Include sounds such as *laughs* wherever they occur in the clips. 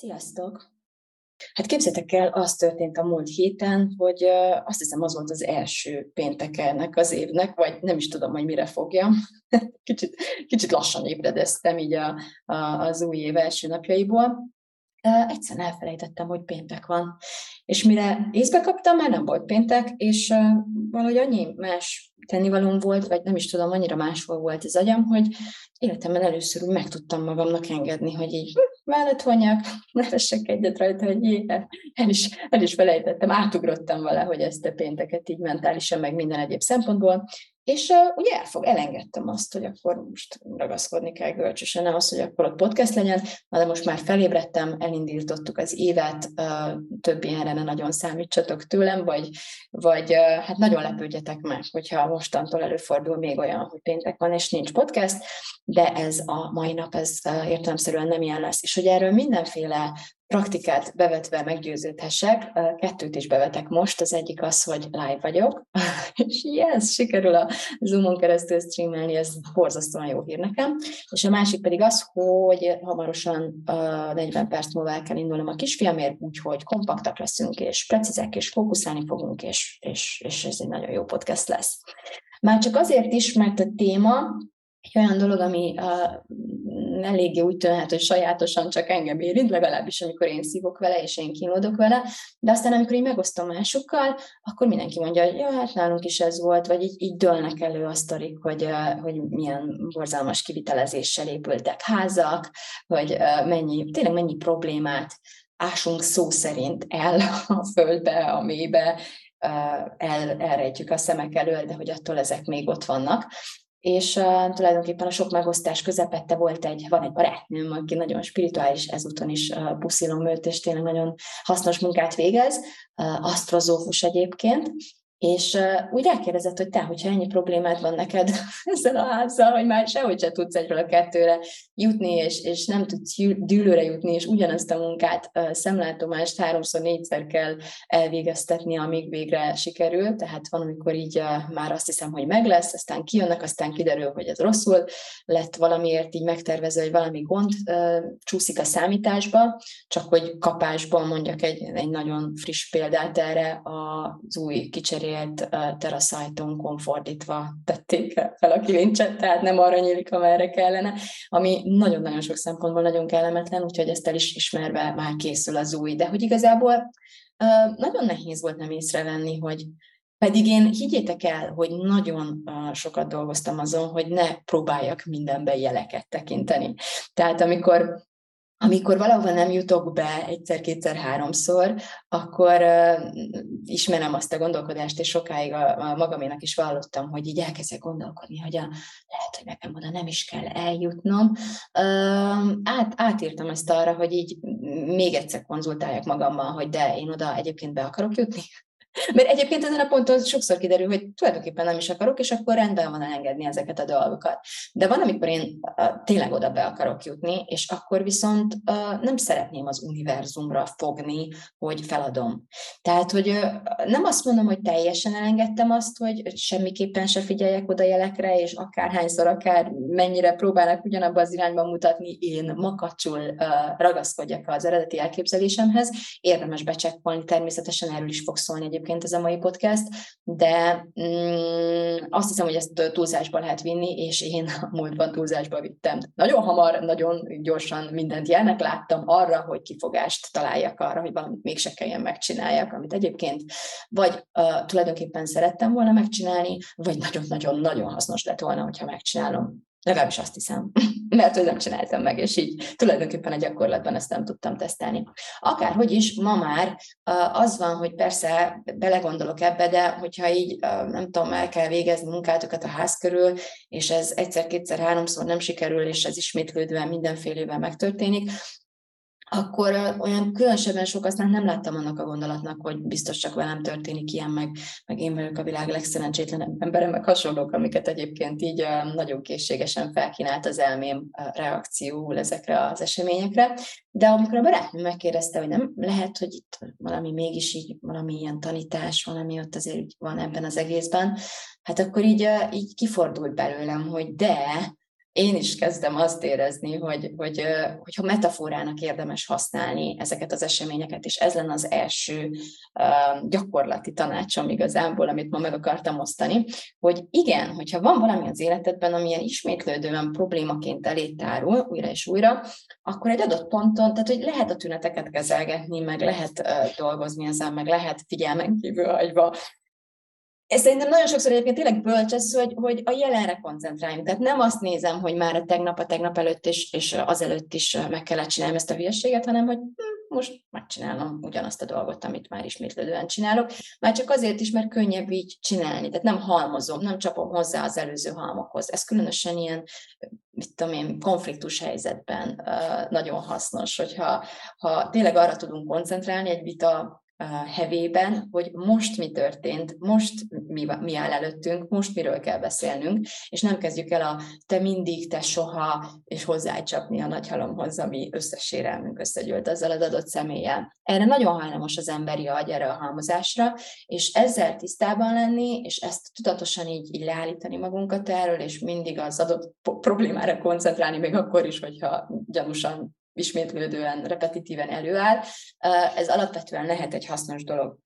Sziasztok! Hát képzeljétek el, az történt a múlt héten, hogy azt hiszem az volt az első péntek ennek az évnek, vagy nem is tudom, hogy mire fogjam. *laughs* Kicsit, kicsit lassan ébredeztem így a, a, az új év első napjaiból. Egyszerűen elfelejtettem, hogy péntek van. És mire észbe kaptam, már nem volt péntek, és valahogy annyi más tennivalóm volt, vagy nem is tudom, annyira máshol volt az agyam, hogy életemben először úgy meg tudtam magamnak engedni, hogy így mellett vonjak, *laughs* nevessek egyet rajta, hogy jé, el is, el is felejtettem, átugrottam valahogy ezt a pénteket így mentálisan, meg minden egyéb szempontból, és uh, ugye elfog, elengedtem azt, hogy akkor most ragaszkodni kell görcsösen az, hogy akkor ott podcast legyen, de most már felébredtem, elindítottuk az évet, uh, több ilyenre ne nagyon számítsatok tőlem, vagy, vagy uh, hát nagyon lepődjetek meg, hogyha mostantól előfordul még olyan, hogy péntek van, és nincs podcast, de ez a mai nap, ez uh, értelemszerűen nem ilyen lesz. És hogy erről mindenféle praktikát bevetve meggyőződhessek. Kettőt is bevetek most, az egyik az, hogy live vagyok, *laughs* és yes, sikerül a Zoomon keresztül streamelni, ez borzasztóan jó hír nekem. És a másik pedig az, hogy hamarosan 40 perc múlva el kell indulnom a kisfiamért, úgyhogy kompaktak leszünk, és precízek, és fókuszálni fogunk, és, és, és ez egy nagyon jó podcast lesz. Már csak azért is, mert a téma egy olyan dolog, ami eléggé úgy tűnhet, hogy sajátosan csak engem érint, legalábbis amikor én szívok vele, és én kínlódok vele, de aztán amikor én megosztom másokkal, akkor mindenki mondja, hogy ja, hát nálunk is ez volt, vagy így, így dőlnek elő a sztorik, hogy, hogy milyen borzalmas kivitelezéssel épültek házak, hogy mennyi, tényleg mennyi problémát ásunk szó szerint el a földbe, a mélybe, el, elrejtjük a szemek elől, de hogy attól ezek még ott vannak és uh, tulajdonképpen a sok megosztás közepette volt egy, van egy barátnőm, aki nagyon spirituális, ezúton is uh, őt, és tényleg nagyon hasznos munkát végez, uh, asztrozófus egyébként, és uh, úgy rákérdezett, hogy te, hogyha ennyi problémád van neked *laughs* ezzel a házzal, hogy már sehogy se tudsz egyről a kettőre jutni, és, és nem tudsz dűlőre jutni, és ugyanazt a munkát uh, szemlátomást háromszor, négyszer kell elvégeztetni, amíg végre sikerül, tehát van, amikor így uh, már azt hiszem, hogy meg lesz, aztán kijönnek, aztán kiderül, hogy ez rosszul lett valamiért így megtervezve, hogy valami gond uh, csúszik a számításba, csak hogy kapásban mondjak egy, egy nagyon friss példát erre az új kicseré cserélt teraszajtónkon fordítva tették fel a kilincset, tehát nem arra nyílik, amerre kellene, ami nagyon-nagyon sok szempontból nagyon kellemetlen, úgyhogy ezt el is ismerve már készül az új. De hogy igazából nagyon nehéz volt nem észrevenni, hogy pedig én higgyétek el, hogy nagyon sokat dolgoztam azon, hogy ne próbáljak mindenben jeleket tekinteni. Tehát amikor amikor valahova nem jutok be egyszer, kétszer, háromszor, akkor uh, ismerem azt a gondolkodást, és sokáig a, a magaménak is vallottam, hogy így elkezdek gondolkodni, hogy a, lehet, hogy nekem oda nem is kell eljutnom. Uh, át, átírtam ezt arra, hogy így még egyszer konzultáljak magammal, hogy de én oda egyébként be akarok jutni, mert egyébként ezen a ponton sokszor kiderül, hogy tulajdonképpen nem is akarok, és akkor rendben van elengedni ezeket a dolgokat. De van, amikor én tényleg oda be akarok jutni, és akkor viszont nem szeretném az univerzumra fogni, hogy feladom. Tehát, hogy nem azt mondom, hogy teljesen elengedtem azt, hogy semmiképpen se figyeljek oda jelekre, és akárhányszor, akár mennyire próbálnak ugyanabba az irányba mutatni, én makacsul ragaszkodjak az eredeti elképzelésemhez. Érdemes becsekkolni, természetesen erről is fog szólni egy egyébként ez a mai podcast, de mm, azt hiszem, hogy ezt túlzásba lehet vinni, és én a múltban túlzásba vittem. Nagyon hamar, nagyon gyorsan mindent jelnek láttam arra, hogy kifogást találjak arra, hogy valamit mégse kelljen megcsináljak, amit egyébként vagy uh, tulajdonképpen szerettem volna megcsinálni, vagy nagyon-nagyon-nagyon hasznos lett volna, hogyha megcsinálom Legalábbis azt hiszem, *laughs* mert hogy nem csináltam meg, és így tulajdonképpen a gyakorlatban ezt nem tudtam tesztelni. Akárhogy is, ma már az van, hogy persze belegondolok ebbe, de hogyha így nem tudom, el kell végezni munkátokat a ház körül, és ez egyszer, kétszer, háromszor nem sikerül, és ez ismétlődően mindenfélevel megtörténik, akkor olyan különösebben sok aztán nem láttam annak a gondolatnak, hogy biztos csak velem történik ilyen, meg, meg én vagyok a világ legszerencsétlenebb embere, meg hasonlók, amiket egyébként így nagyon készségesen felkínált az elmém reakcióul ezekre az eseményekre. De amikor a barátnőm megkérdezte, hogy nem lehet, hogy itt valami mégis így, valami ilyen tanítás, valami ott azért van ebben az egészben, hát akkor így, így kifordult belőlem, hogy de, én is kezdem azt érezni, hogy, hogy, hogyha metaforának érdemes használni ezeket az eseményeket, és ez lenne az első gyakorlati tanácsom igazából, amit ma meg akartam osztani, hogy igen, hogyha van valami az életedben, amilyen ismétlődően problémaként elé tárul újra és újra, akkor egy adott ponton, tehát hogy lehet a tüneteket kezelgetni, meg lehet dolgozni ezzel, meg lehet figyelmen kívül hagyva ez szerintem nagyon sokszor egyébként tényleg bölcs ez, hogy, hogy a jelenre koncentráljunk. Tehát nem azt nézem, hogy már a tegnap, a tegnap előtt és, és azelőtt is meg kellett csinálni ezt a hülyeséget, hanem hogy hm, most megcsinálom ugyanazt a dolgot, amit már ismétlődően csinálok. Már csak azért is, mert könnyebb így csinálni. Tehát nem halmozom, nem csapom hozzá az előző halmokhoz. Ez különösen ilyen, mit tudom én, konfliktus helyzetben nagyon hasznos, hogyha ha tényleg arra tudunk koncentrálni egy vita hevében, hogy most mi történt, most mi, mi áll előttünk, most miről kell beszélnünk, és nem kezdjük el a te mindig, te soha, és hozzácsapni a nagy halomhoz, ami összes sérelmünk összegyűlt azzal az adott személlyel. Erre nagyon hajlamos az emberi agy, erre a halmozásra, és ezzel tisztában lenni, és ezt tudatosan így, így leállítani magunkat erről, és mindig az adott problémára koncentrálni, még akkor is, hogyha gyanúsan ismétlődően, repetitíven előáll, ez alapvetően lehet egy hasznos dolog.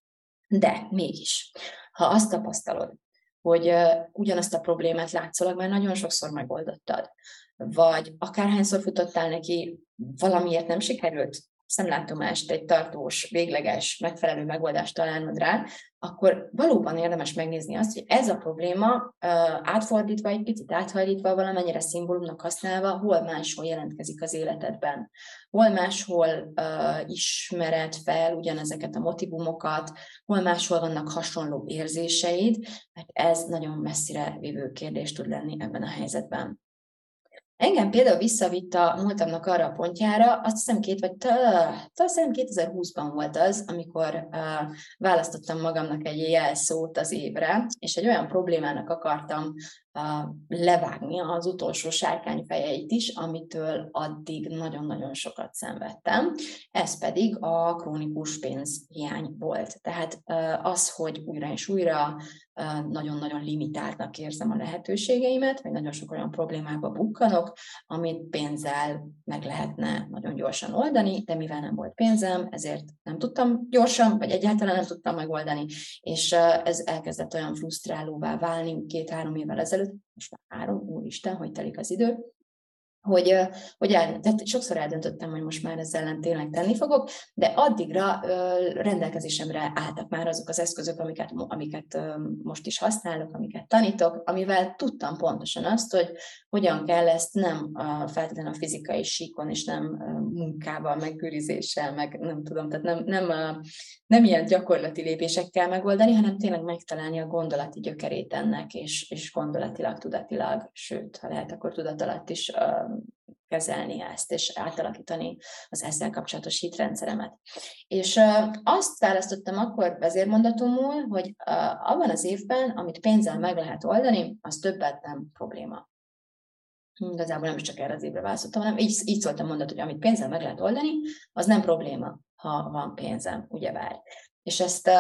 De mégis, ha azt tapasztalod, hogy ugyanazt a problémát látszólag már nagyon sokszor megoldottad, vagy akárhányszor futottál neki, valamiért nem sikerült szemlátomást, egy tartós, végleges, megfelelő megoldást találnod rá, akkor valóban érdemes megnézni azt, hogy ez a probléma átfordítva, egy picit áthajlítva, valamennyire szimbólumnak használva, hol máshol jelentkezik az életedben. Hol máshol uh, ismered fel ugyanezeket a motivumokat, hol máshol vannak hasonló érzéseid, mert ez nagyon messzire vívő kérdés tud lenni ebben a helyzetben. Engem például visszavitt a múltamnak arra a pontjára, azt hiszem két, vagy talán 2020-ban volt az, amikor uh, választottam magamnak egy jelszót az évre, és egy olyan problémának akartam levágni az utolsó sárkányfejeit is, amitől addig nagyon-nagyon sokat szenvedtem. Ez pedig a krónikus pénzhiány volt. Tehát az, hogy újra és újra nagyon-nagyon limitáltnak érzem a lehetőségeimet, vagy nagyon sok olyan problémába bukkanok, amit pénzzel meg lehetne nagyon gyorsan oldani, de mivel nem volt pénzem, ezért nem tudtam gyorsan, vagy egyáltalán nem tudtam megoldani, és ez elkezdett olyan frusztrálóvá válni két-három évvel ezelőtt, előtt, most már három, úristen, hogy telik az idő, hogy, hogy el, tehát sokszor eldöntöttem, hogy most már ezzel ellen tényleg tenni fogok, de addigra rendelkezésemre álltak már azok az eszközök, amiket, amiket most is használok, amiket tanítok, amivel tudtam pontosan azt, hogy hogyan kell ezt nem feltétlenül a fizikai síkon, és nem munkával, meg meg nem tudom, tehát nem, nem, nem ilyen gyakorlati lépésekkel megoldani, hanem tényleg megtalálni a gondolati gyökerét ennek, és, és gondolatilag, tudatilag, sőt, ha lehet, akkor tudat alatt is kezelni ezt, és átalakítani az ezzel kapcsolatos hitrendszeremet. És azt választottam akkor vezérmondatomul, hogy abban az évben, amit pénzzel meg lehet oldani, az többet nem probléma. Igazából nem is csak erre az évre választottam, hanem így, így szóltam mondat, hogy amit pénzzel meg lehet oldani, az nem probléma, ha van pénzem, ugyebár. És ezt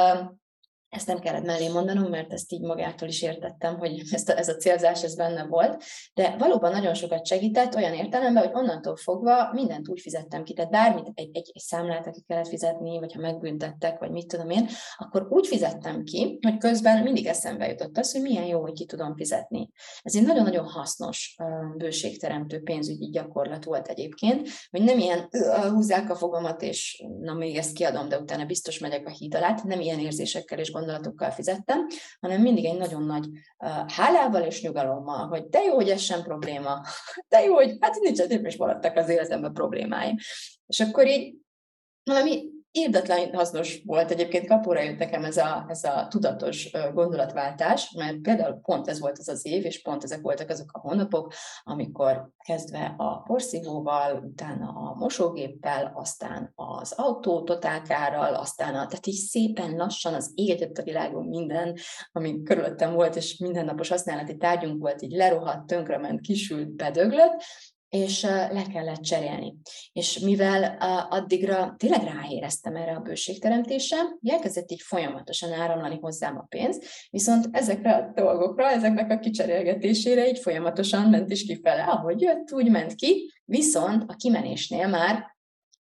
ezt nem kellett mellé mondanom, mert ezt így magától is értettem, hogy *laughs* ezt a, ez a célzás ez benne volt, de valóban nagyon sokat segített olyan értelemben, hogy onnantól fogva mindent úgy fizettem ki, tehát bármit, egy, egy, egy számlát, aki kellett fizetni, vagy ha megbüntettek, vagy mit tudom én, akkor úgy fizettem ki, hogy közben mindig eszembe jutott az, hogy milyen jó, hogy ki tudom fizetni. Ez egy nagyon-nagyon hasznos bőségteremtő pénzügyi gyakorlat volt egyébként, hogy nem ilyen húzzák a fogamat, és na még ezt kiadom, de utána biztos megyek a híd alá, nem ilyen érzésekkel és gondolatokkal fizettem, hanem mindig egy nagyon nagy hálával és nyugalommal, hogy de jó, hogy ez sem probléma, *laughs* de jó, hogy hát nincs, is maradtak az életemben problémáim. És akkor így valami Érdetlen hasznos volt egyébként kapóra jött nekem ez a, ez a tudatos gondolatváltás, mert például pont ez volt az az év, és pont ezek voltak azok a hónapok, amikor kezdve a porszívóval, utána a mosógéppel, aztán az autó totálkárral, aztán a, tehát így szépen lassan az égetett a világon minden, ami körülöttem volt, és mindennapos használati tárgyunk volt, így lerohadt, tönkrement, kisült, bedöglött, és le kellett cserélni. És mivel addigra tényleg ráéreztem erre a bőségteremtésre, elkezdett így folyamatosan áramlani hozzám a pénz, viszont ezekre a dolgokra, ezeknek a kicserélgetésére így folyamatosan ment is kifele, ahogy jött, úgy ment ki, viszont a kimenésnél már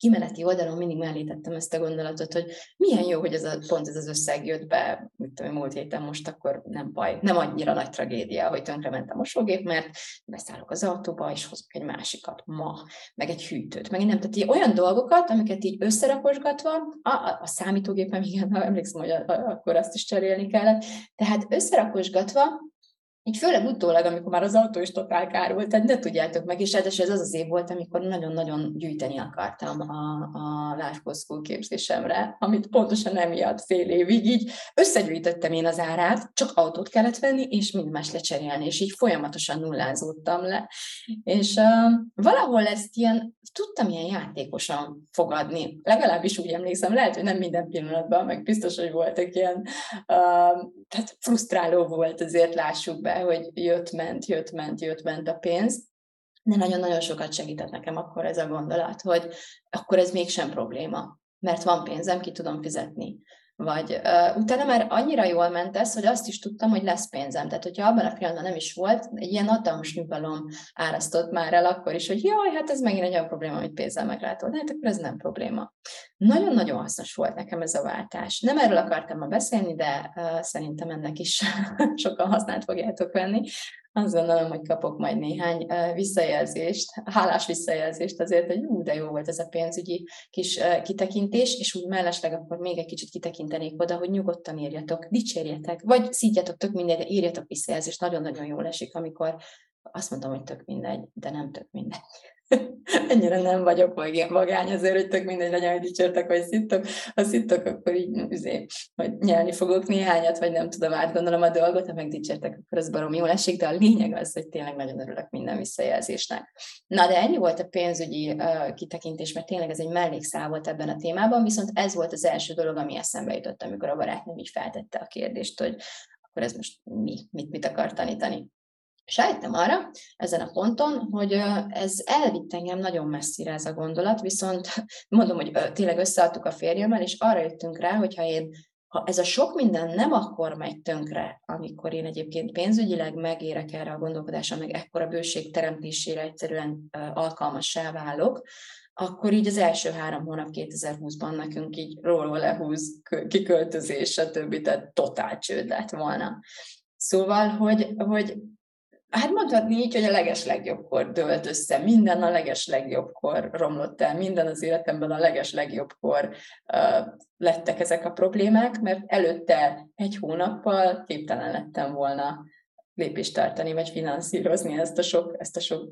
kimeneti oldalon mindig mellé tettem ezt a gondolatot, hogy milyen jó, hogy ez a, pont ez az összeg jött be, mit tudom, múlt héten most akkor nem baj, nem annyira nagy tragédia, hogy tönkrement a mosógép, mert beszállok az autóba, és hozok egy másikat ma, meg egy hűtőt, meg nem, tehát olyan dolgokat, amiket így összerakosgatva, a, a, a számítógépem, igen, emlékszem, hogy a, a, akkor azt is cserélni kellett, tehát összerakosgatva így főleg utólag, amikor már az autó is totál kár volt, tehát ne tudjátok meg, és ez az az év volt, amikor nagyon-nagyon gyűjteni akartam a, a Life School képzésemre, amit pontosan emiatt fél évig így összegyűjtöttem én az árát, csak autót kellett venni, és mind más lecserélni, és így folyamatosan nullázódtam le. És uh, valahol ezt ilyen, tudtam ilyen játékosan fogadni, legalábbis úgy emlékszem, lehet, hogy nem minden pillanatban, meg biztos, hogy voltak ilyen, uh, tehát frusztráló volt, azért lássuk be, be, hogy jött-ment, jött-ment, jött-ment a pénz, de nagyon-nagyon sokat segített nekem akkor ez a gondolat, hogy akkor ez mégsem probléma, mert van pénzem, ki tudom fizetni. Vagy uh, utána már annyira jól ment ez, hogy azt is tudtam, hogy lesz pénzem. Tehát, hogyha abban a pillanatban nem is volt, egy ilyen hatalmas nyugalom árasztott már el akkor is, hogy jaj, hát ez megint egy olyan probléma, amit pénzzel meg lehet oldani, hát akkor ez nem probléma. Nagyon-nagyon hasznos volt nekem ez a váltás. Nem erről akartam ma beszélni, de uh, szerintem ennek is *laughs* sokan használt fogjátok venni azt gondolom, hogy kapok majd néhány visszajelzést, hálás visszajelzést azért, hogy ú, de jó volt ez a pénzügyi kis kitekintés, és úgy mellesleg akkor még egy kicsit kitekintenék oda, hogy nyugodtan írjatok, dicsérjetek, vagy szítjatok tök mindegy, írjatok visszajelzést, nagyon-nagyon jól esik, amikor azt mondom, hogy tök mindegy, de nem tök mindegy. *laughs* ennyire nem vagyok vagy ilyen vagány azért, hogy tök mindegy legyen, hogy dicsértek, vagy szittok. Ha szittok, akkor így üzé, hogy nyelni fogok néhányat, vagy nem tudom, átgondolom a dolgot, ha meg dicsértek, akkor az barom jól esik, de a lényeg az, hogy tényleg nagyon örülök minden visszajelzésnek. Na, de ennyi volt a pénzügyi uh, kitekintés, mert tényleg ez egy mellékszál volt ebben a témában, viszont ez volt az első dolog, ami eszembe jutott, amikor a barátnőm így feltette a kérdést, hogy akkor ez most mi, mit, mit akar tanítani. És rájöttem arra ezen a ponton, hogy ez elvitt engem nagyon messzire ez a gondolat, viszont *laughs* mondom, hogy tényleg összeadtuk a férjemmel, és arra jöttünk rá, hogy ha én ha ez a sok minden nem akkor megy tönkre, amikor én egyébként pénzügyileg megérek erre a gondolkodásra, meg ekkora bőség teremtésére egyszerűen alkalmassá válok, akkor így az első három hónap 2020-ban nekünk így róla lehúz kiköltözés, stb. Tehát totál csőd lett volna. Szóval, hogy, hogy Hát mondhatni így, hogy a leges legjobbkor dölt össze, minden a leges legjobbkor romlott el, minden az életemben a leges legjobbkor uh, lettek ezek a problémák, mert előtte egy hónappal képtelen lettem volna lépést tartani, vagy finanszírozni ezt a sok, ezt a sok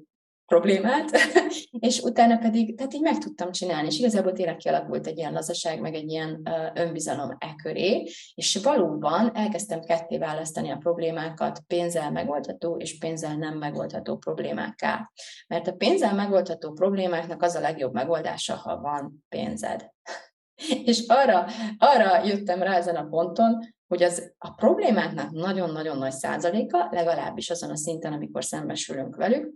problémát, *laughs* és utána pedig, tehát így meg tudtam csinálni, és igazából tényleg kialakult egy ilyen lazaság, meg egy ilyen önbizalom e köré, és valóban elkezdtem ketté választani a problémákat pénzzel megoldható és pénzzel nem megoldható problémákká. Mert a pénzzel megoldható problémáknak az a legjobb megoldása, ha van pénzed. *laughs* És arra, arra jöttem rá ezen a ponton, hogy az a problémáknak nagyon-nagyon nagy százaléka, legalábbis azon a szinten, amikor szembesülünk velük,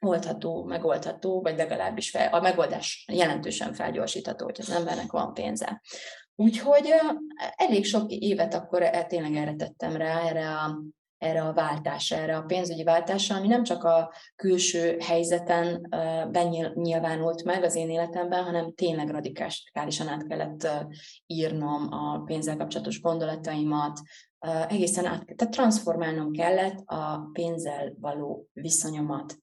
oldható, megoldható, vagy legalábbis fel, a megoldás jelentősen felgyorsítható, hogy az embernek van pénze. Úgyhogy elég sok évet akkor e, tényleg erre tettem rá, erre a, erre a váltásra, erre a pénzügyi váltásra, ami nem csak a külső helyzeten benyilvánult meg az én életemben, hanem tényleg radikálisan át kellett írnom a pénzzel kapcsolatos gondolataimat, egészen át, tehát transformálnom kellett a pénzzel való viszonyomat,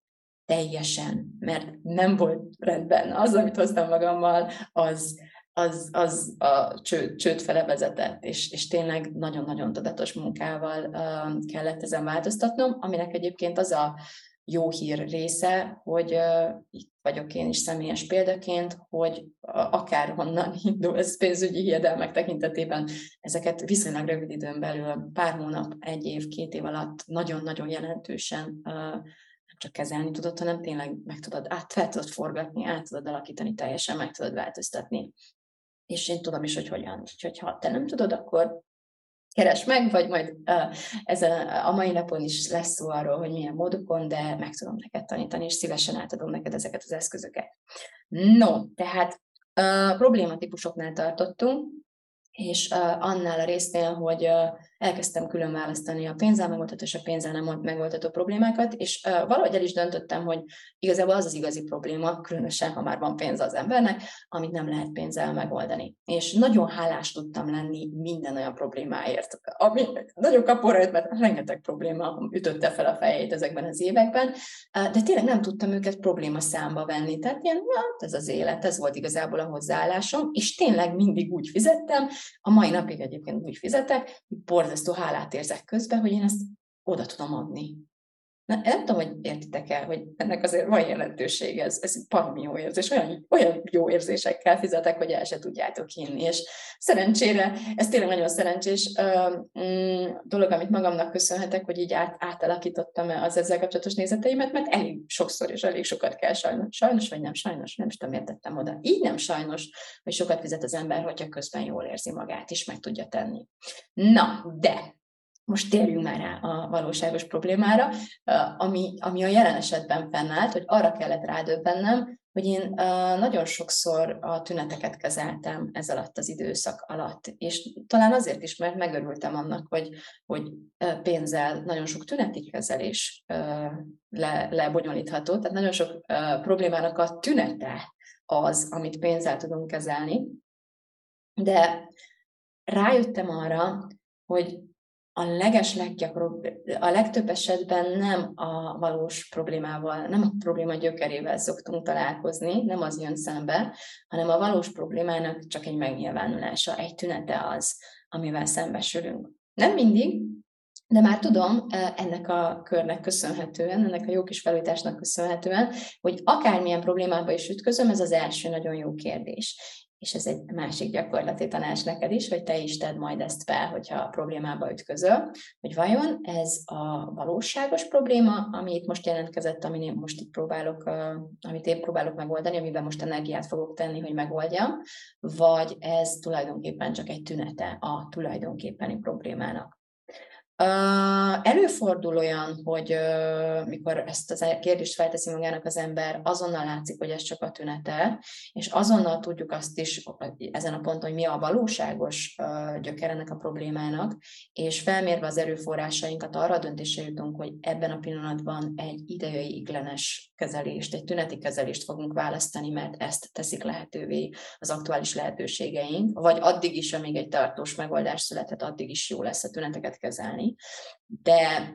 teljesen, mert nem volt rendben. Az, amit hoztam magammal, az, az, az a csőd, csőd fele vezetett, és, és tényleg nagyon-nagyon tudatos munkával uh, kellett ezen változtatnom, aminek egyébként az a jó hír része, hogy uh, itt vagyok én is személyes példaként, hogy akárhonnan *laughs* indul ez pénzügyi hiedelmek tekintetében, ezeket viszonylag rövid időn belül, pár hónap, egy év, két év alatt nagyon-nagyon jelentősen uh, csak kezelni tudod, hanem tényleg meg tudod, át fel tudod forgatni, át tudod alakítani, teljesen meg tudod változtatni. És én tudom is, hogy hogyan. Úgyhogy ha te nem tudod, akkor keres meg, vagy majd uh, ezen a mai napon is lesz szó arról, hogy milyen módokon, de meg tudom neked tanítani, és szívesen átadom neked ezeket az eszközöket. No, tehát uh, problématípusoknál tartottunk, és uh, annál a résznél, hogy uh, elkezdtem külön választani a pénzzel megoldható és a pénzzel nem megoldható problémákat, és uh, valahogy el is döntöttem, hogy igazából az az igazi probléma, különösen, ha már van pénz az embernek, amit nem lehet pénzzel megoldani. És nagyon hálás tudtam lenni minden olyan problémáért, ami nagyon kapóra jött, mert rengeteg probléma ütötte fel a fejét ezekben az években, de tényleg nem tudtam őket probléma számba venni. Tehát ilyen, na, ez az élet, ez volt igazából a hozzáállásom, és tényleg mindig úgy fizettem, a mai napig egyébként úgy fizetek, hogy borzasztó hálát érzek közben, hogy én ezt oda tudom adni. Na, nem tudom, hogy értitek el, hogy ennek azért van jelentősége, ez, ez baromi jó érzés, olyan, olyan jó érzésekkel fizetek, hogy el se tudjátok hinni, és szerencsére, ez tényleg nagyon szerencsés uh, dolog, amit magamnak köszönhetek, hogy így át, átalakítottam az ezzel kapcsolatos nézeteimet, mert elég sokszor és elég sokat kell sajnos, sajnos vagy nem sajnos, nem is tudom, értettem oda. Így nem sajnos, hogy sokat fizet az ember, hogyha közben jól érzi magát, és meg tudja tenni. Na, de most térjünk már rá a valóságos problémára, ami, ami a jelen esetben fennállt, hogy arra kellett rádöbbennem, hogy én nagyon sokszor a tüneteket kezeltem ez alatt az időszak alatt, és talán azért is, mert megörültem annak, hogy, hogy pénzzel nagyon sok tüneti kezelés le, lebonyolítható, tehát nagyon sok problémának a tünete az, amit pénzzel tudunk kezelni, de rájöttem arra, hogy a leges a legtöbb esetben nem a valós problémával, nem a probléma gyökerével szoktunk találkozni, nem az jön szembe, hanem a valós problémának csak egy megnyilvánulása, egy tünete az, amivel szembesülünk. Nem mindig, de már tudom ennek a körnek köszönhetően, ennek a jó kis felújításnak köszönhetően, hogy akármilyen problémába is ütközöm, ez az első nagyon jó kérdés és ez egy másik gyakorlati tanács neked is, hogy te is tedd majd ezt fel, hogyha a problémába ütközöl, hogy vajon ez a valóságos probléma, ami itt most jelentkezett, amin én most itt próbálok, amit én próbálok megoldani, amiben most energiát fogok tenni, hogy megoldjam, vagy ez tulajdonképpen csak egy tünete a tulajdonképpeni problémának. Előfordul olyan, hogy mikor ezt a kérdést felteszi magának az ember, azonnal látszik, hogy ez csak a tünete, és azonnal tudjuk azt is ezen a ponton, hogy mi a valóságos gyöker ennek a problémának, és felmérve az erőforrásainkat arra a döntésre jutunk, hogy ebben a pillanatban egy ideiglenes kezelést, egy tüneti kezelést fogunk választani, mert ezt teszik lehetővé az aktuális lehetőségeink, vagy addig is, amíg egy tartós megoldás születhet, addig is jó lesz a tüneteket kezelni de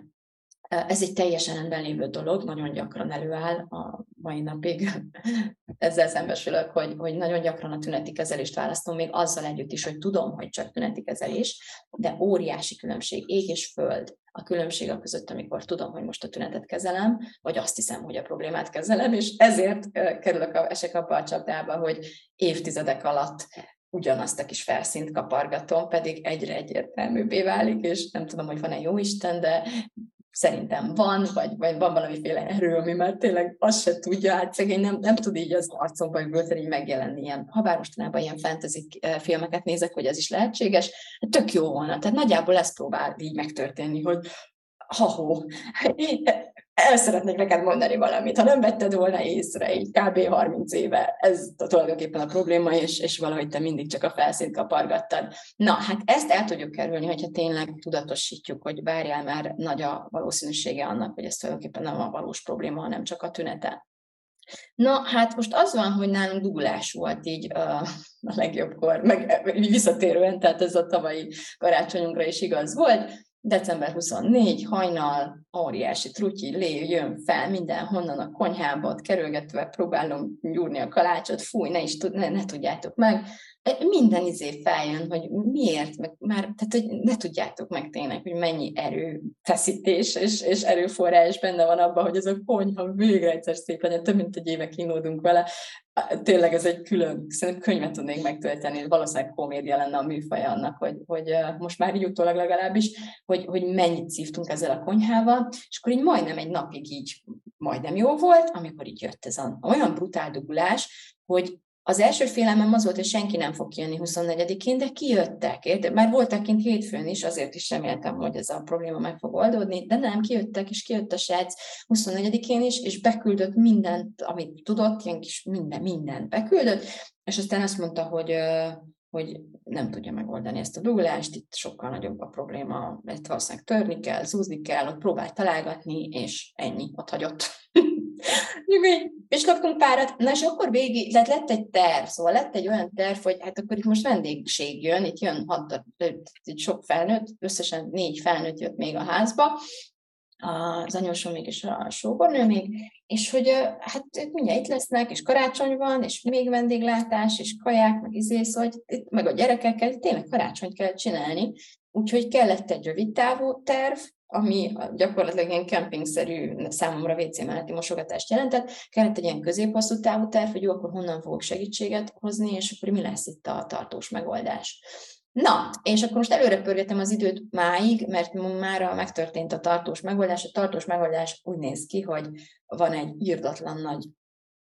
ez egy teljesen rendben lévő dolog, nagyon gyakran előáll a mai napig. *laughs* Ezzel szembesülök, hogy, hogy nagyon gyakran a tüneti kezelést választom, még azzal együtt is, hogy tudom, hogy csak tüneti kezelés, de óriási különbség, ég és föld a különbség a között, amikor tudom, hogy most a tünetet kezelem, vagy azt hiszem, hogy a problémát kezelem, és ezért kerülök a, esek abba a csapdába, hogy évtizedek alatt ugyanazt a kis felszínt kapargatom, pedig egyre egyértelműbbé válik, és nem tudom, hogy van-e jó Isten, de szerintem van, vagy, vagy van valamiféle erő, ami már tényleg azt se tudja, hát szegény nem, nem tud így az arcomban bőszer így megjelenni ilyen, ha bár mostanában ilyen fantasy eh, filmeket nézek, hogy ez is lehetséges, tök jó volna. Tehát nagyjából ezt próbál így megtörténni, hogy ha-hó, el szeretnék neked mondani valamit, ha nem vetted volna észre, így kb. 30 éve, ez tulajdonképpen a probléma, és, és valahogy te mindig csak a felszínt kapargattad. Na, hát ezt el tudjuk kerülni, hogyha tényleg tudatosítjuk, hogy várjál már nagy a valószínűsége annak, hogy ez tulajdonképpen nem a valós probléma, hanem csak a tünete. Na, hát most az van, hogy nálunk dugulás volt így uh, a legjobbkor, meg visszatérően, tehát ez a tavalyi karácsonyunkra is igaz volt, December 24, hajnal, óriási trutyi, lé, jön fel mindenhonnan a konyhába, kerülgetve próbálom gyúrni a kalácsot, fúj, ne is tud, ne, ne tudjátok meg. Minden izé feljön, hogy miért, meg már, tehát hogy ne tudjátok meg tényleg, hogy mennyi erőfeszítés és, és erőforrás benne van abban, hogy ez a konyha végre egyszer szép legyen, több mint egy éve kínódunk vele. Tényleg ez egy külön, szerintem könyvet tudnék megtölteni, valószínűleg komédia lenne a műfaja annak, hogy, hogy most már így utólag legalábbis, hogy, hogy mennyit szívtunk ezzel a konyhával, és akkor így majdnem egy napig így majdnem jó volt, amikor így jött ez a olyan brutál dugulás, hogy az első félelmem az volt, hogy senki nem fog kijönni 24-én, de kijöttek. Érde? Már voltak kint hétfőn is, azért is reméltem, hogy ez a probléma meg fog oldódni, de nem, kijöttek, és kijött a srác 24-én is, és beküldött mindent, amit tudott, ilyen kis minden, mindent beküldött, és aztán azt mondta, hogy hogy nem tudja megoldani ezt a dugulást, itt sokkal nagyobb a probléma, mert valószínűleg törni kell, zúzni kell, ott próbál találgatni, és ennyi, ott hagyott. És kaptunk párat, na és akkor végig, lett, lett egy terv, szóval lett egy olyan terv, hogy hát akkor itt most vendégség jön, itt jön hat, itt sok felnőtt, összesen négy felnőtt jött még a házba, az anyósom még és a sógornő még, és hogy hát ők mindjárt itt lesznek, és karácsony van, és még vendéglátás, és kaják, meg izé, szóval, itt, meg a gyerekekkel, tényleg karácsonyt kell csinálni, úgyhogy kellett egy rövid távú terv, ami gyakorlatilag ilyen kempingszerű számomra WC melletti mosogatást jelentett, kellett egy ilyen középhosszú távú terv, hogy jó, akkor honnan fogok segítséget hozni, és akkor mi lesz itt a tartós megoldás. Na, és akkor most előre pörgetem az időt máig, mert már megtörtént a tartós megoldás. A tartós megoldás úgy néz ki, hogy van egy írdatlan nagy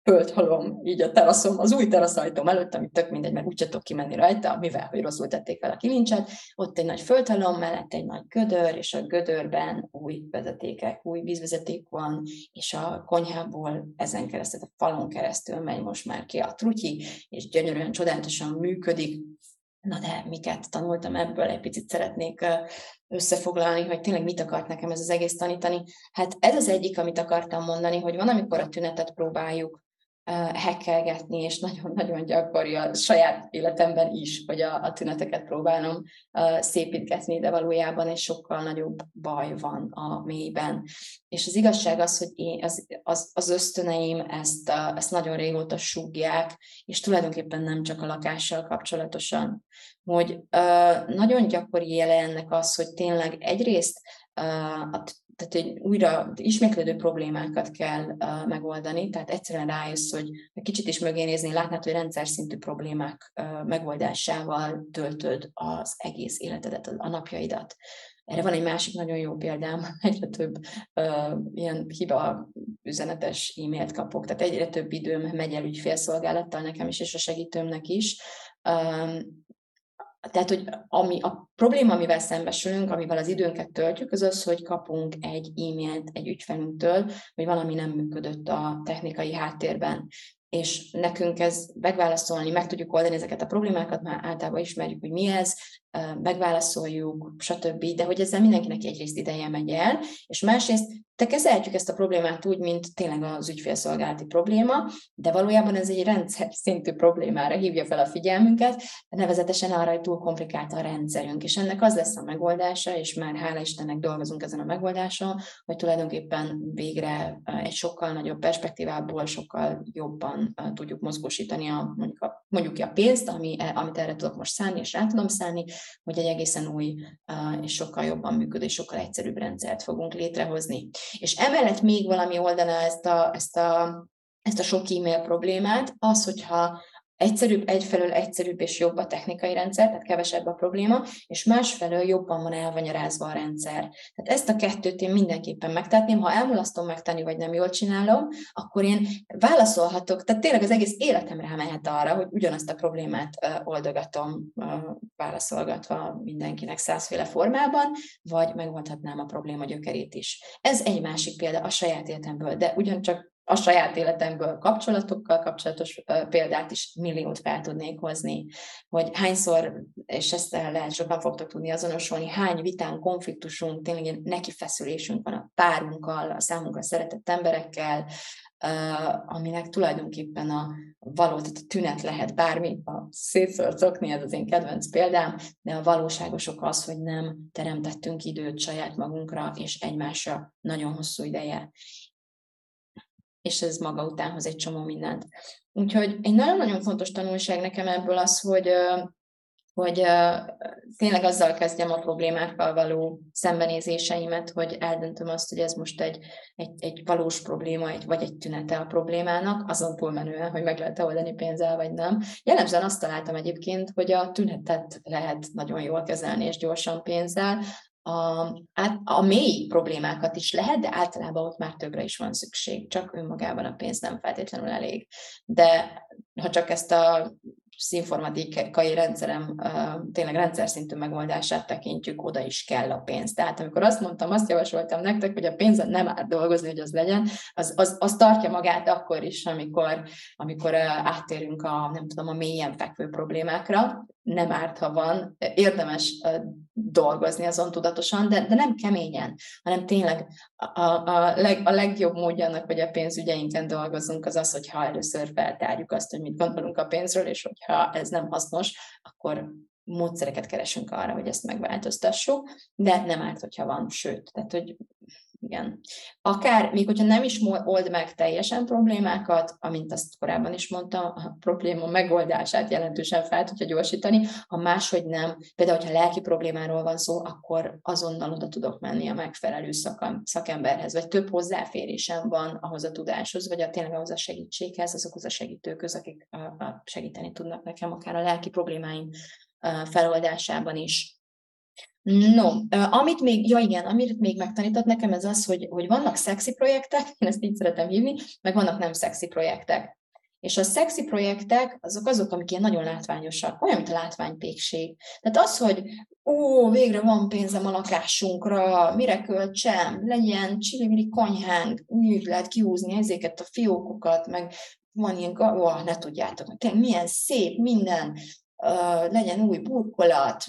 földhalom így a teraszom, az új teraszajtóm előtt, ami tök mindegy, mert úgyse tudok kimenni rajta, mivel, hogy rosszul tették fel a kilincset, ott egy nagy földhalom, mellett egy nagy gödör, és a gödörben új vezetékek, új vízvezeték van, és a konyhából ezen keresztül, a falon keresztül megy most már ki a trutyi, és gyönyörűen, csodálatosan működik, Na de miket tanultam ebből, egy picit szeretnék összefoglalni, hogy tényleg mit akart nekem ez az egész tanítani. Hát ez az egyik, amit akartam mondani, hogy van, amikor a tünetet próbáljuk hekkelgetni, és nagyon-nagyon gyakori a saját életemben is, hogy a, a tüneteket próbálom szépítgetni, de valójában egy sokkal nagyobb baj van a mélyben. És az igazság az, hogy én, az, az, az ösztöneim ezt, ezt nagyon régóta súgják, és tulajdonképpen nem csak a lakással kapcsolatosan, hogy nagyon gyakori jele ennek az, hogy tényleg egyrészt a tehát hogy újra ismétlődő problémákat kell uh, megoldani, tehát egyszerűen rájössz, hogy egy kicsit is mögé nézni, látnád, hogy rendszer szintű problémák uh, megoldásával töltöd az egész életedet, a napjaidat. Erre van egy másik nagyon jó példám, *laughs* egyre több uh, ilyen hiba üzenetes e-mailt kapok, tehát egyre több időm megy el ügyfélszolgálattal nekem is, és a segítőmnek is. Um, tehát, hogy ami a probléma, amivel szembesülünk, amivel az időnket töltjük, az az, hogy kapunk egy e-mailt egy ügyfelünktől, hogy valami nem működött a technikai háttérben. És nekünk ez megválaszolni, meg tudjuk oldani ezeket a problémákat, már általában ismerjük, hogy mi ez, megválaszoljuk, stb. De hogy ezzel mindenkinek egyrészt ideje megy el, és másrészt te kezelhetjük ezt a problémát úgy, mint tényleg az ügyfélszolgálati probléma, de valójában ez egy rendszer szintű problémára hívja fel a figyelmünket, nevezetesen arra, hogy túl komplikált a rendszerünk, és ennek az lesz a megoldása, és már hála Istennek dolgozunk ezen a megoldáson, hogy tulajdonképpen végre egy sokkal nagyobb perspektívából sokkal jobban tudjuk mozgósítani a, mondjuk, a, mondjuk a pénzt, ami, amit erre tudok most szállni, és rá tudom szállni, hogy egy egészen új és sokkal jobban működő, sokkal egyszerűbb rendszert fogunk létrehozni. És emellett még valami oldaná ezt a, ezt a, ezt a sok e-mail problémát, az, hogyha egyszerűbb, egyfelől egyszerűbb és jobb a technikai rendszer, tehát kevesebb a probléma, és másfelől jobban van elvanyarázva a rendszer. Tehát ezt a kettőt én mindenképpen megtetném, ha elmulasztom megtenni, vagy nem jól csinálom, akkor én válaszolhatok, tehát tényleg az egész életem rámehet arra, hogy ugyanazt a problémát oldogatom válaszolgatva mindenkinek százféle formában, vagy megoldhatnám a probléma gyökerét is. Ez egy másik példa a saját életemből, de ugyancsak a saját életemből kapcsolatokkal kapcsolatos példát is milliót fel tudnék hozni, hogy hányszor, és ezt lehet sokan fogtok tudni azonosolni, hány vitán, konfliktusunk, tényleg ilyen nekifeszülésünk van a párunkkal, a számunkra szeretett emberekkel, aminek tulajdonképpen a való, tehát a tünet lehet bármi, a szétszörcokni, ez az én kedvenc példám, de a valóságosok az, hogy nem teremtettünk időt saját magunkra és egymásra nagyon hosszú ideje és ez maga után hoz egy csomó mindent. Úgyhogy egy nagyon-nagyon fontos tanulság nekem ebből az, hogy hogy tényleg azzal kezdjem a problémákkal való szembenézéseimet, hogy eldöntöm azt, hogy ez most egy, egy, egy valós probléma, egy, vagy egy tünete a problémának, azon túlmenően, hogy meg lehet oldani pénzzel, vagy nem. Jellemzően azt találtam egyébként, hogy a tünetet lehet nagyon jól kezelni és gyorsan pénzzel, a, a mély problémákat is lehet, de általában ott már többre is van szükség, csak önmagában a pénz nem feltétlenül elég. De ha csak ezt a informatikai rendszerem tényleg rendszer szintű megoldását tekintjük, oda is kell a pénz. Tehát amikor azt mondtam, azt javasoltam nektek, hogy a pénzen nem árt dolgozni, hogy az legyen, az, az, az tartja magát akkor is, amikor, amikor áttérünk a, nem tudom, a mélyen fekvő problémákra, nem árt, ha van, érdemes dolgozni azon tudatosan, de, de nem keményen, hanem tényleg a, a, leg, a legjobb módja annak, hogy a pénzügyeinken dolgozunk, az az, hogyha először feltárjuk azt, hogy mit gondolunk a pénzről, és hogyha ez nem hasznos, akkor módszereket keresünk arra, hogy ezt megváltoztassuk, de nem árt, hogyha van, sőt, tehát, hogy igen. Akár, még hogyha nem is old meg teljesen problémákat, amint azt korábban is mondtam, a probléma megoldását jelentősen fel tudja gyorsítani, ha máshogy nem, például, hogyha lelki problémáról van szó, akkor azonnal oda tudok menni a megfelelő szakemberhez, vagy több hozzáférésem van ahhoz a tudáshoz, vagy a, tényleg ahhoz a segítséghez, azokhoz a segítőköz, akik segíteni tudnak nekem, akár a lelki problémáim feloldásában is. No, amit még, ja igen, amit még megtanított nekem, ez az, hogy, hogy vannak szexi projektek, *laughs* én ezt így szeretem hívni, meg vannak nem szexi projektek. És a szexi projektek, azok azok, amik ilyen nagyon látványosak, olyan, mint a látványpékség. Tehát az, hogy ó, végre van pénzem a lakásunkra, mire költsem, legyen csili konyhánk, úgy lehet kiúzni ezeket a fiókokat, meg van ilyen, ó, ne tudjátok, tényleg milyen szép minden, legyen új burkolat,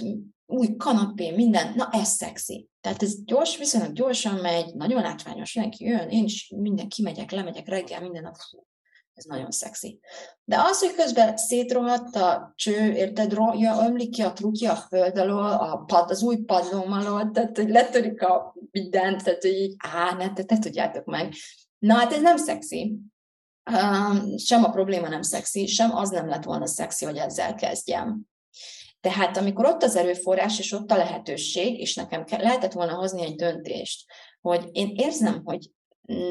új kanapé, minden, na ez szexi. Tehát ez gyors, viszonylag gyorsan megy, nagyon látványos, mindenki jön, én is minden kimegyek, lemegyek reggel, minden nap, ez nagyon szexi. De az, hogy közben szétrohadt a cső, érted, ja, ömlik ki a trukja a föld alól, a pad, az új padlóm alól, tehát hogy letörik a mindent, tehát hogy így, á, ne, te, te tudjátok meg. Na hát ez nem szexi. Um, sem a probléma nem szexi, sem az nem lett volna szexi, hogy ezzel kezdjem. Tehát amikor ott az erőforrás, és ott a lehetőség, és nekem lehetett volna hozni egy döntést, hogy én érzem, hogy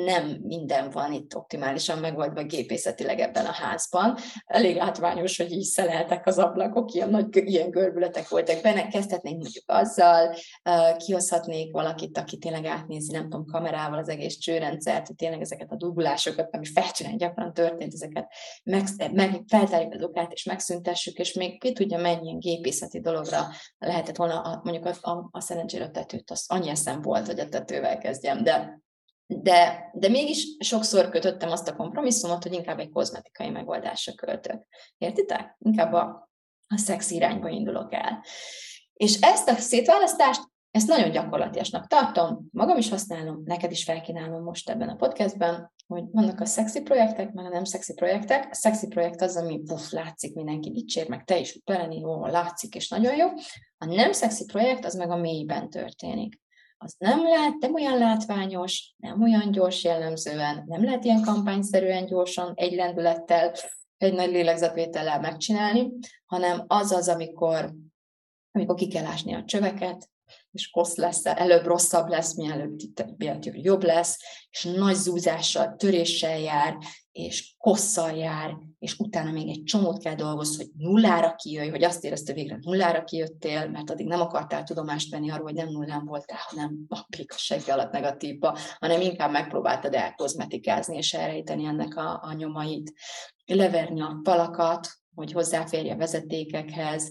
nem minden van itt optimálisan megoldva gépészetileg ebben a házban. Elég látványos, hogy így szeleltek az ablakok, ilyen nagy ilyen görbületek voltak benne, kezdhetnénk mondjuk azzal, kihozhatnék valakit, aki tényleg átnézi, nem tudom, kamerával az egész csőrendszert, hogy tényleg ezeket a duggulásokat, ami felcsinálni gyakran történt, ezeket meg, meg feltárjuk az okát, és megszüntessük, és még ki tudja, mennyi gépészeti dologra lehetett volna mondjuk a, a, a szerencsére a tetőt, az annyi eszem volt, hogy a tetővel kezdjem, de de, de mégis sokszor kötöttem azt a kompromisszumot, hogy inkább egy kozmetikai megoldásra költök. Értitek? Inkább a, a szex irányba indulok el. És ezt a szétválasztást, ezt nagyon gyakorlatiasnak tartom, magam is használom, neked is felkínálom most ebben a podcastben, hogy vannak a szexi projektek, meg a nem szexi projektek. A szexi projekt az, ami puff, látszik, mindenki dicsér, meg te is beleni, jó, látszik, és nagyon jó. A nem szexi projekt az meg a mélyben történik az nem lehet, nem olyan látványos, nem olyan gyors jellemzően, nem lehet ilyen kampányszerűen gyorsan, egy lendülettel, egy nagy lélegzetvétellel megcsinálni, hanem az az, amikor, amikor ki kell ásni a csöveket, és kosz lesz, előbb rosszabb lesz, mielőtt jobb lesz, és nagy zúzással, töréssel jár, és kosszal jár, és utána még egy csomót kell dolgozni, hogy nullára kijöjj, hogy azt érezte végre nullára kijöttél, mert addig nem akartál tudomást venni arról, hogy nem nullán voltál, hanem a békasság alatt negatívba, hanem inkább megpróbáltad elkozmetikázni és elrejteni ennek a, a nyomait, leverni a falakat, hogy hozzáférj a vezetékekhez,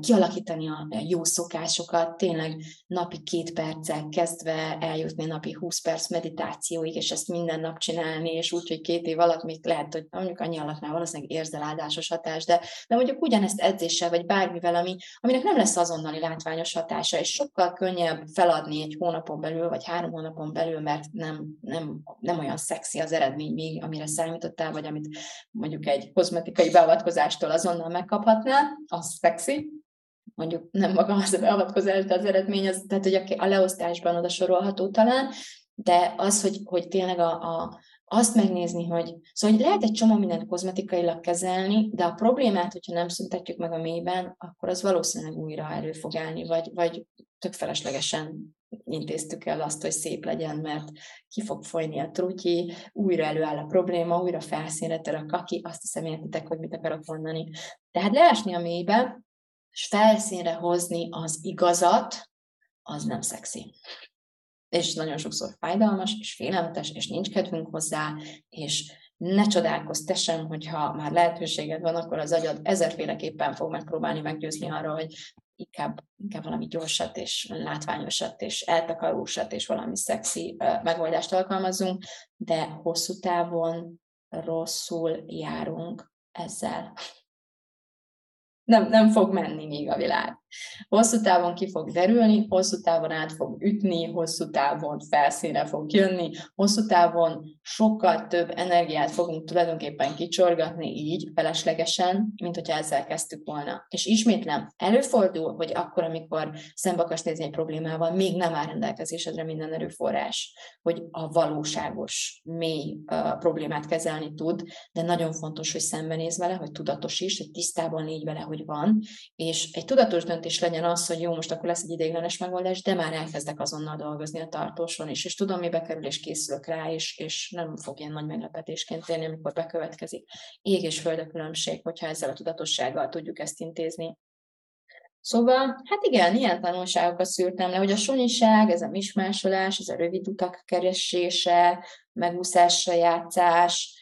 kialakítani a jó szokásokat, tényleg napi két perccel kezdve eljutni napi 20 perc meditációig, és ezt minden nap csinálni, és úgy, hogy két év alatt még lehet, hogy mondjuk annyi alatt már valószínűleg érzeláldásos hatás, de, de mondjuk ugyanezt edzéssel, vagy bármivel, ami, aminek nem lesz azonnali látványos hatása, és sokkal könnyebb feladni egy hónapon belül, vagy három hónapon belül, mert nem, nem, nem olyan szexi az eredmény még, amire számítottál, vagy amit mondjuk egy kozmetikai beavatkozástól azonnal megkaphatnál, az szexi, mondjuk nem maga az a beavatkozás, de az eredmény, az, tehát hogy a leosztásban oda sorolható talán, de az, hogy, hogy tényleg a, a, azt megnézni, hogy szóval hogy lehet egy csomó mindent kozmetikailag kezelni, de a problémát, hogyha nem szüntetjük meg a mélyben, akkor az valószínűleg újra elő fog állni, vagy, vagy tök feleslegesen intéztük el azt, hogy szép legyen, mert ki fog folyni a trutyi, újra előáll a probléma, újra felszínre tör a kaki, azt hiszem értitek, hogy mit akarok mondani. Tehát leesni a mélybe, és felszínre hozni az igazat, az nem szexi és nagyon sokszor fájdalmas, és félelmetes, és nincs kedvünk hozzá, és ne csodálkozz te sem, hogyha már lehetőséged van, akkor az agyad ezerféleképpen fog megpróbálni meggyőzni arra, hogy inkább, inkább valami gyorsat és látványosat és eltakarósat és valami szexi megoldást alkalmazunk, de hosszú távon rosszul járunk ezzel nem, nem fog menni még a világ. Hosszú távon ki fog derülni, hosszú távon át fog ütni, hosszú távon felszínre fog jönni, hosszú távon sokkal több energiát fogunk tulajdonképpen kicsorgatni így feleslegesen, mint hogyha ezzel kezdtük volna. És ismétlem, előfordul, hogy akkor, amikor szembe akarsz nézni egy problémával, még nem áll rendelkezésedre minden erőforrás, hogy a valóságos, mély uh, problémát kezelni tud, de nagyon fontos, hogy szembenéz vele, hogy tudatos is, hogy tisztában légy vele, hogy van, és egy tudatos döntés legyen az, hogy jó, most akkor lesz egy ideiglenes megoldás, de már elkezdek azonnal dolgozni a tartóson is, és tudom, mi bekerül, és készülök rá, és, és nem fog ilyen nagy meglepetésként érni, amikor bekövetkezik. Ég és föld a különbség, hogyha ezzel a tudatossággal tudjuk ezt intézni. Szóval, hát igen, ilyen tanulságokat szűrtem le, hogy a sonyiság, ez a mismásolás, ez a rövid utak keresése, megúszásra játszás,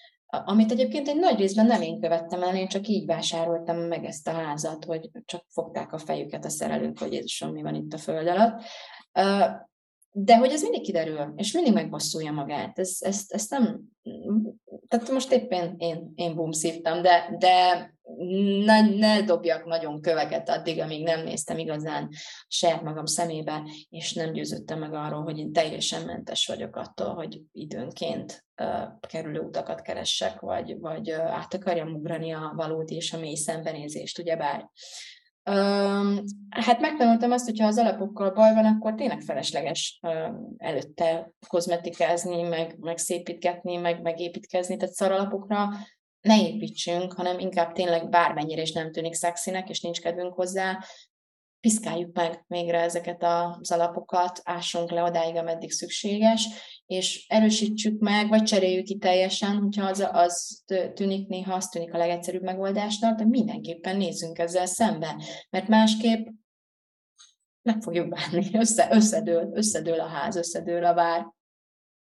amit egyébként egy nagy részben nem én követtem el, én csak így vásároltam meg ezt a házat, hogy csak fogták a fejüket a szerelők, hogy Jézusom, mi van itt a föld alatt. De hogy ez mindig kiderül, és mindig megbosszulja magát. Ez, ezt, ezt nem... Tehát most éppen én, én bumszívtam, de, de ne, ne dobjak nagyon köveket addig, amíg nem néztem igazán saját magam szemébe, és nem győződtem meg arról, hogy én teljesen mentes vagyok attól, hogy időnként uh, kerülő utakat keressek, vagy, vagy uh, át akarjam ugrani a valódi és a mély szembenézést, ugyebár. Um, hát megtanultam azt, hogyha az alapokkal baj van, akkor tényleg felesleges um, előtte kozmetikázni, meg, meg szépítgetni, meg megépítkezni, tehát szaralapokra ne építsünk, hanem inkább tényleg bármennyire is nem tűnik szexinek, és nincs kedvünk hozzá, piszkáljuk meg végre ezeket az alapokat, ássunk le odáig, ameddig szükséges, és erősítsük meg, vagy cseréljük ki teljesen, hogyha az, az tűnik néha, az tűnik a legegyszerűbb megoldásnak, de mindenképpen nézzünk ezzel szembe, mert másképp meg fogjuk bánni, össze, összedől, összedől a ház, összedől a vár.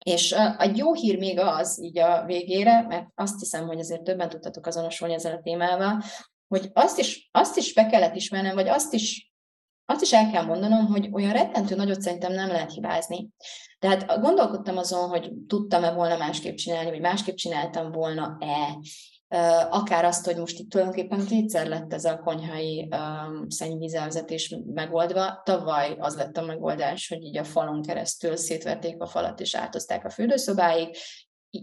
És a jó hír még az, így a végére, mert azt hiszem, hogy azért többen tudtatok azonosulni ezzel a témával, hogy azt is, azt is be kellett ismernem, vagy azt is, azt is el kell mondanom, hogy olyan rettentő nagyot szerintem nem lehet hibázni. Tehát gondolkodtam azon, hogy tudtam-e volna másképp csinálni, vagy másképp csináltam volna-e, akár azt, hogy most itt tulajdonképpen kétszer lett ez a konyhai um, szennyvízelvezetés megoldva. Tavaly az lett a megoldás, hogy így a falon keresztül szétverték a falat és átozták a fürdőszobáig,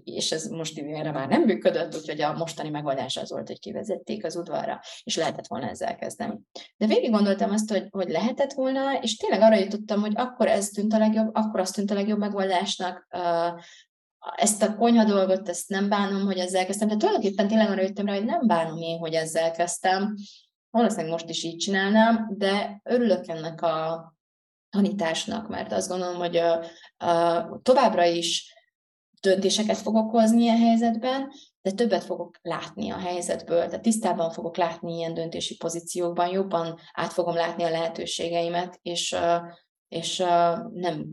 és ez most erre már nem működött, úgyhogy a mostani megoldás az volt, hogy kivezették az udvarra, és lehetett volna ezzel kezdeni. De végig gondoltam azt, hogy, hogy lehetett volna, és tényleg arra jutottam, hogy akkor ez tűnt a legjobb, akkor azt tűnt a legjobb megoldásnak, ezt a konyha dolgot, ezt nem bánom, hogy ezzel kezdtem, de tulajdonképpen tényleg arra jöttem rá, hogy nem bánom én, hogy ezzel kezdtem. Valószínűleg most is így csinálnám, de örülök ennek a tanításnak, mert azt gondolom, hogy a, a, továbbra is döntéseket fogok hozni a helyzetben, de többet fogok látni a helyzetből, tehát tisztában fogok látni ilyen döntési pozíciókban, jobban át fogom látni a lehetőségeimet, és, és nem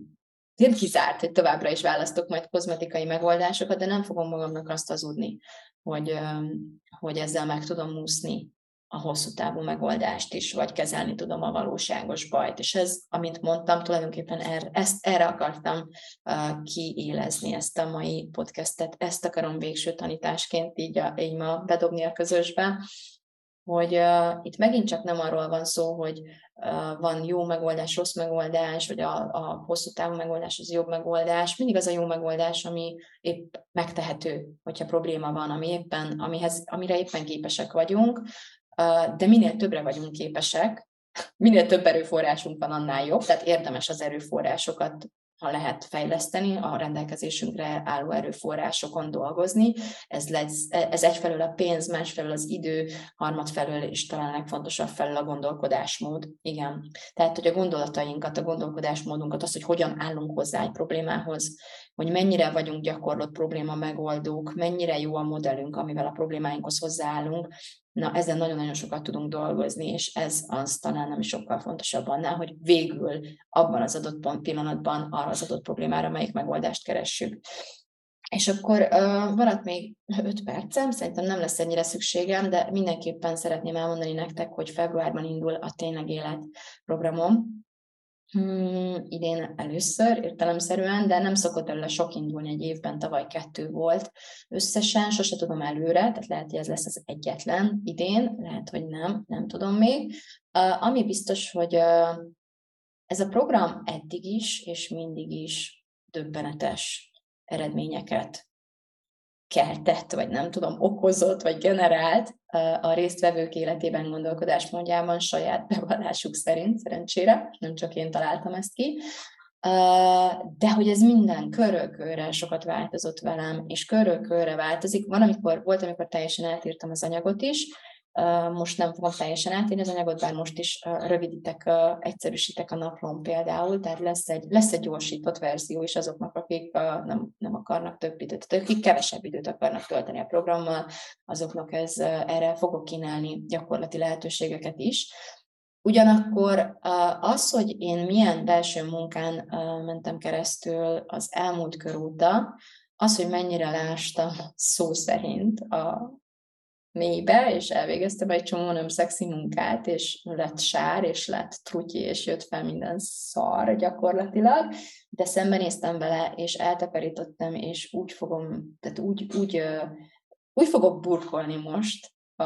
nem kizárt, hogy továbbra is választok majd kozmetikai megoldásokat, de nem fogom magamnak azt hazudni, hogy, hogy ezzel meg tudom úszni a hosszú távú megoldást is, vagy kezelni tudom a valóságos bajt. És ez, amint mondtam, tulajdonképpen er, ezt, erre akartam uh, kiélezni ezt a mai podcastet, ezt akarom végső tanításként így, a, így ma bedobni a közösbe, hogy uh, itt megint csak nem arról van szó, hogy uh, van jó megoldás, rossz megoldás, vagy a, a hosszú távú megoldás az jobb megoldás. Mindig az a jó megoldás, ami épp megtehető, hogyha probléma van, ami éppen, amihez, amire éppen képesek vagyunk, uh, de minél többre vagyunk képesek, minél több erőforrásunk van, annál jobb, tehát érdemes az erőforrásokat ha lehet fejleszteni, a rendelkezésünkre álló erőforrásokon dolgozni. Ez, lesz, ez egyfelől a pénz, másfelől az idő, harmadfelől és talán legfontosabb felől a gondolkodásmód. Igen. Tehát, hogy a gondolatainkat, a gondolkodásmódunkat, azt, hogy hogyan állunk hozzá egy problémához, hogy mennyire vagyunk gyakorlott probléma megoldók, mennyire jó a modellünk, amivel a problémáinkhoz hozzáállunk, Na, ezen nagyon-nagyon sokat tudunk dolgozni, és ez az talán nem sokkal fontosabb annál, hogy végül abban az adott pont pillanatban arra az adott problémára melyik megoldást keressük. És akkor uh, maradt még öt percem, szerintem nem lesz ennyire szükségem, de mindenképpen szeretném elmondani nektek, hogy februárban indul a Tényleg Élet programom, Hmm, idén először értelemszerűen, de nem szokott előle sok indulni egy évben, tavaly kettő volt összesen, sose tudom előre, tehát lehet, hogy ez lesz az egyetlen idén, lehet, hogy nem, nem tudom még. Uh, ami biztos, hogy uh, ez a program eddig is, és mindig is döbbenetes eredményeket keltett, vagy nem tudom, okozott, vagy generált a résztvevők életében gondolkodásmódjában saját bevallásuk szerint, szerencsére, nem csak én találtam ezt ki, de hogy ez minden körülkörre sokat változott velem, és körülkörre változik. Van, amikor, volt, amikor teljesen eltírtam az anyagot is, most nem fogom teljesen átírni az anyagot, bár most is rövidítek, egyszerűsítek a naplón például, tehát lesz egy, lesz egy gyorsított verzió is azoknak, akik nem, nem akarnak több időt, akik kevesebb időt akarnak tölteni a programmal, azoknak ez, erre fogok kínálni gyakorlati lehetőségeket is. Ugyanakkor az, hogy én milyen belső munkán mentem keresztül az elmúlt kör óta, az, hogy mennyire lástam szó szerint a, mélybe, és elvégeztem egy csomó nem szexi munkát, és lett sár, és lett trutyi, és jött fel minden szar gyakorlatilag, de szembenéztem vele, és eltakarítottam, és úgy fogom, tehát úgy, úgy, úgy fogok burkolni most a,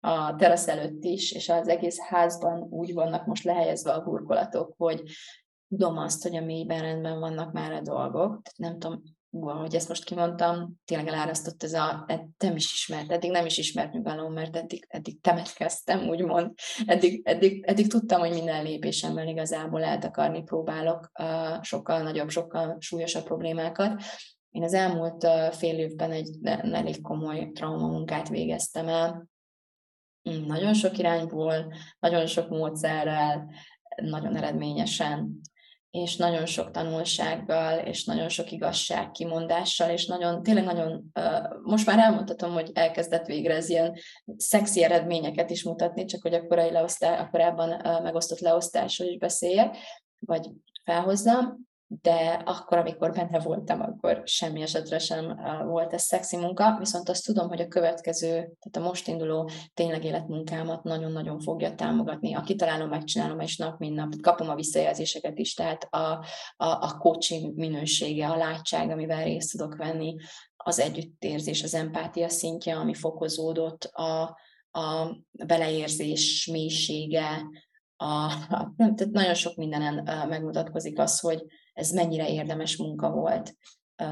a terasz előtt is, és az egész házban úgy vannak most lehelyezve a burkolatok, hogy tudom azt, hogy a mélyben rendben vannak már a dolgok, nem tudom, ahogy ezt most kimondtam, tényleg elárasztott ez a, nem is ismert, eddig nem is ismert nyugalom, mert eddig, eddig temetkeztem, úgymond. Eddig, eddig, eddig tudtam, hogy minden lépésemben igazából eltakarni próbálok uh, sokkal nagyobb, sokkal súlyosabb problémákat. Én az elmúlt uh, fél évben egy elég komoly traumamunkát végeztem el, mm, nagyon sok irányból, nagyon sok módszerrel, nagyon eredményesen és nagyon sok tanulsággal, és nagyon sok igazság kimondással, és nagyon, tényleg nagyon, most már elmondhatom, hogy elkezdett végre ez ilyen szexi eredményeket is mutatni, csak hogy a korai leosztás, a korábban megosztott leosztásról is beszéljek, vagy felhozzam, de akkor, amikor benne voltam, akkor semmi esetre sem volt ez szexi munka, viszont azt tudom, hogy a következő, tehát a most induló tényleg életmunkámat nagyon-nagyon fogja támogatni. A kitalálom, megcsinálom, és nap, mint nap kapom a visszajelzéseket is, tehát a, a, a coaching minősége, a látság, amivel részt tudok venni, az együttérzés, az empátia szintje, ami fokozódott, a, a beleérzés mélysége, a, a, tehát nagyon sok mindenen megmutatkozik az, hogy, ez mennyire érdemes munka volt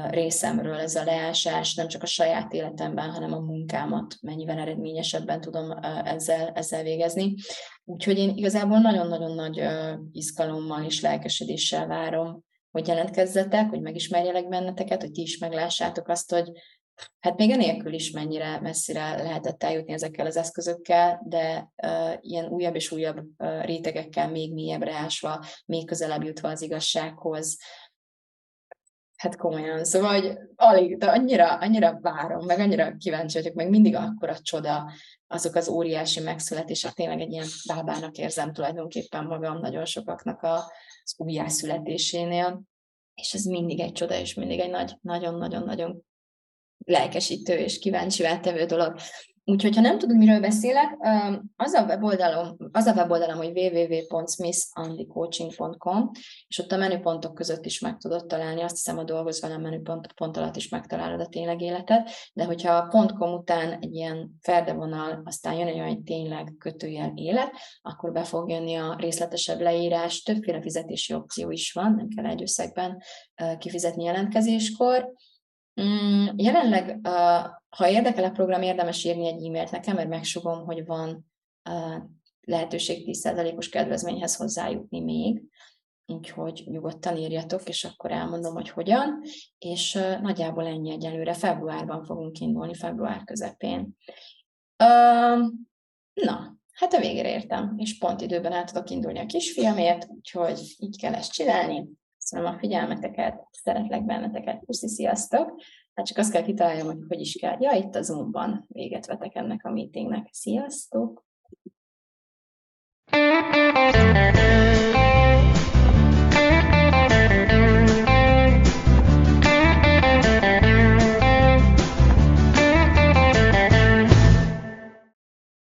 részemről ez a leásás, nem csak a saját életemben, hanem a munkámat mennyivel eredményesebben tudom ezzel, ezzel végezni. Úgyhogy én igazából nagyon-nagyon nagy izgalommal és lelkesedéssel várom, hogy jelentkezzetek, hogy megismerjelek benneteket, hogy ti is meglássátok azt, hogy hát még enélkül is mennyire messzire lehetett eljutni ezekkel az eszközökkel, de uh, ilyen újabb és újabb uh, rétegekkel még mélyebbre ásva, még közelebb jutva az igazsághoz. Hát komolyan, szóval hogy alig, de annyira, annyira várom, meg annyira kíváncsi vagyok, meg mindig akkor a csoda, azok az óriási megszületések, tényleg egy ilyen bábának érzem tulajdonképpen magam nagyon sokaknak a, az újjászületésénél, és ez mindig egy csoda, és mindig egy nagy, nagyon-nagyon-nagyon lelkesítő és kíváncsivá tevő dolog. Úgyhogy, ha nem tudod, miről beszélek, az a weboldalom, az a weboldalom, hogy www.smithandycoaching.com, és ott a menüpontok között is meg tudod találni, azt hiszem a dolgoz velem menüpont pont alatt is megtalálod a tényleg életet, de hogyha a .com után egy ilyen ferdevonal, aztán jön egy olyan tényleg kötőjel élet, akkor be fog jönni a részletesebb leírás, többféle fizetési opció is van, nem kell egy összegben kifizetni jelentkezéskor, jelenleg, ha érdekel a program, érdemes írni egy e-mailt nekem, mert megsugom, hogy van lehetőség 10%-os kedvezményhez hozzájutni még. úgyhogy nyugodtan írjatok, és akkor elmondom, hogy hogyan, és nagyjából ennyi egyelőre. Februárban fogunk indulni, február közepén. na, hát a végére értem, és pont időben el tudok indulni a kisfiamért, úgyhogy így kell ezt csinálni. Köszönöm a figyelmeteket, szeretlek benneteket, puszi, sziasztok! Hát csak azt kell kitaláljam, hogy hogy is kell. Ja, itt a Zoom-ban véget vetek ennek a meetingnek. Sziasztok! Thank you.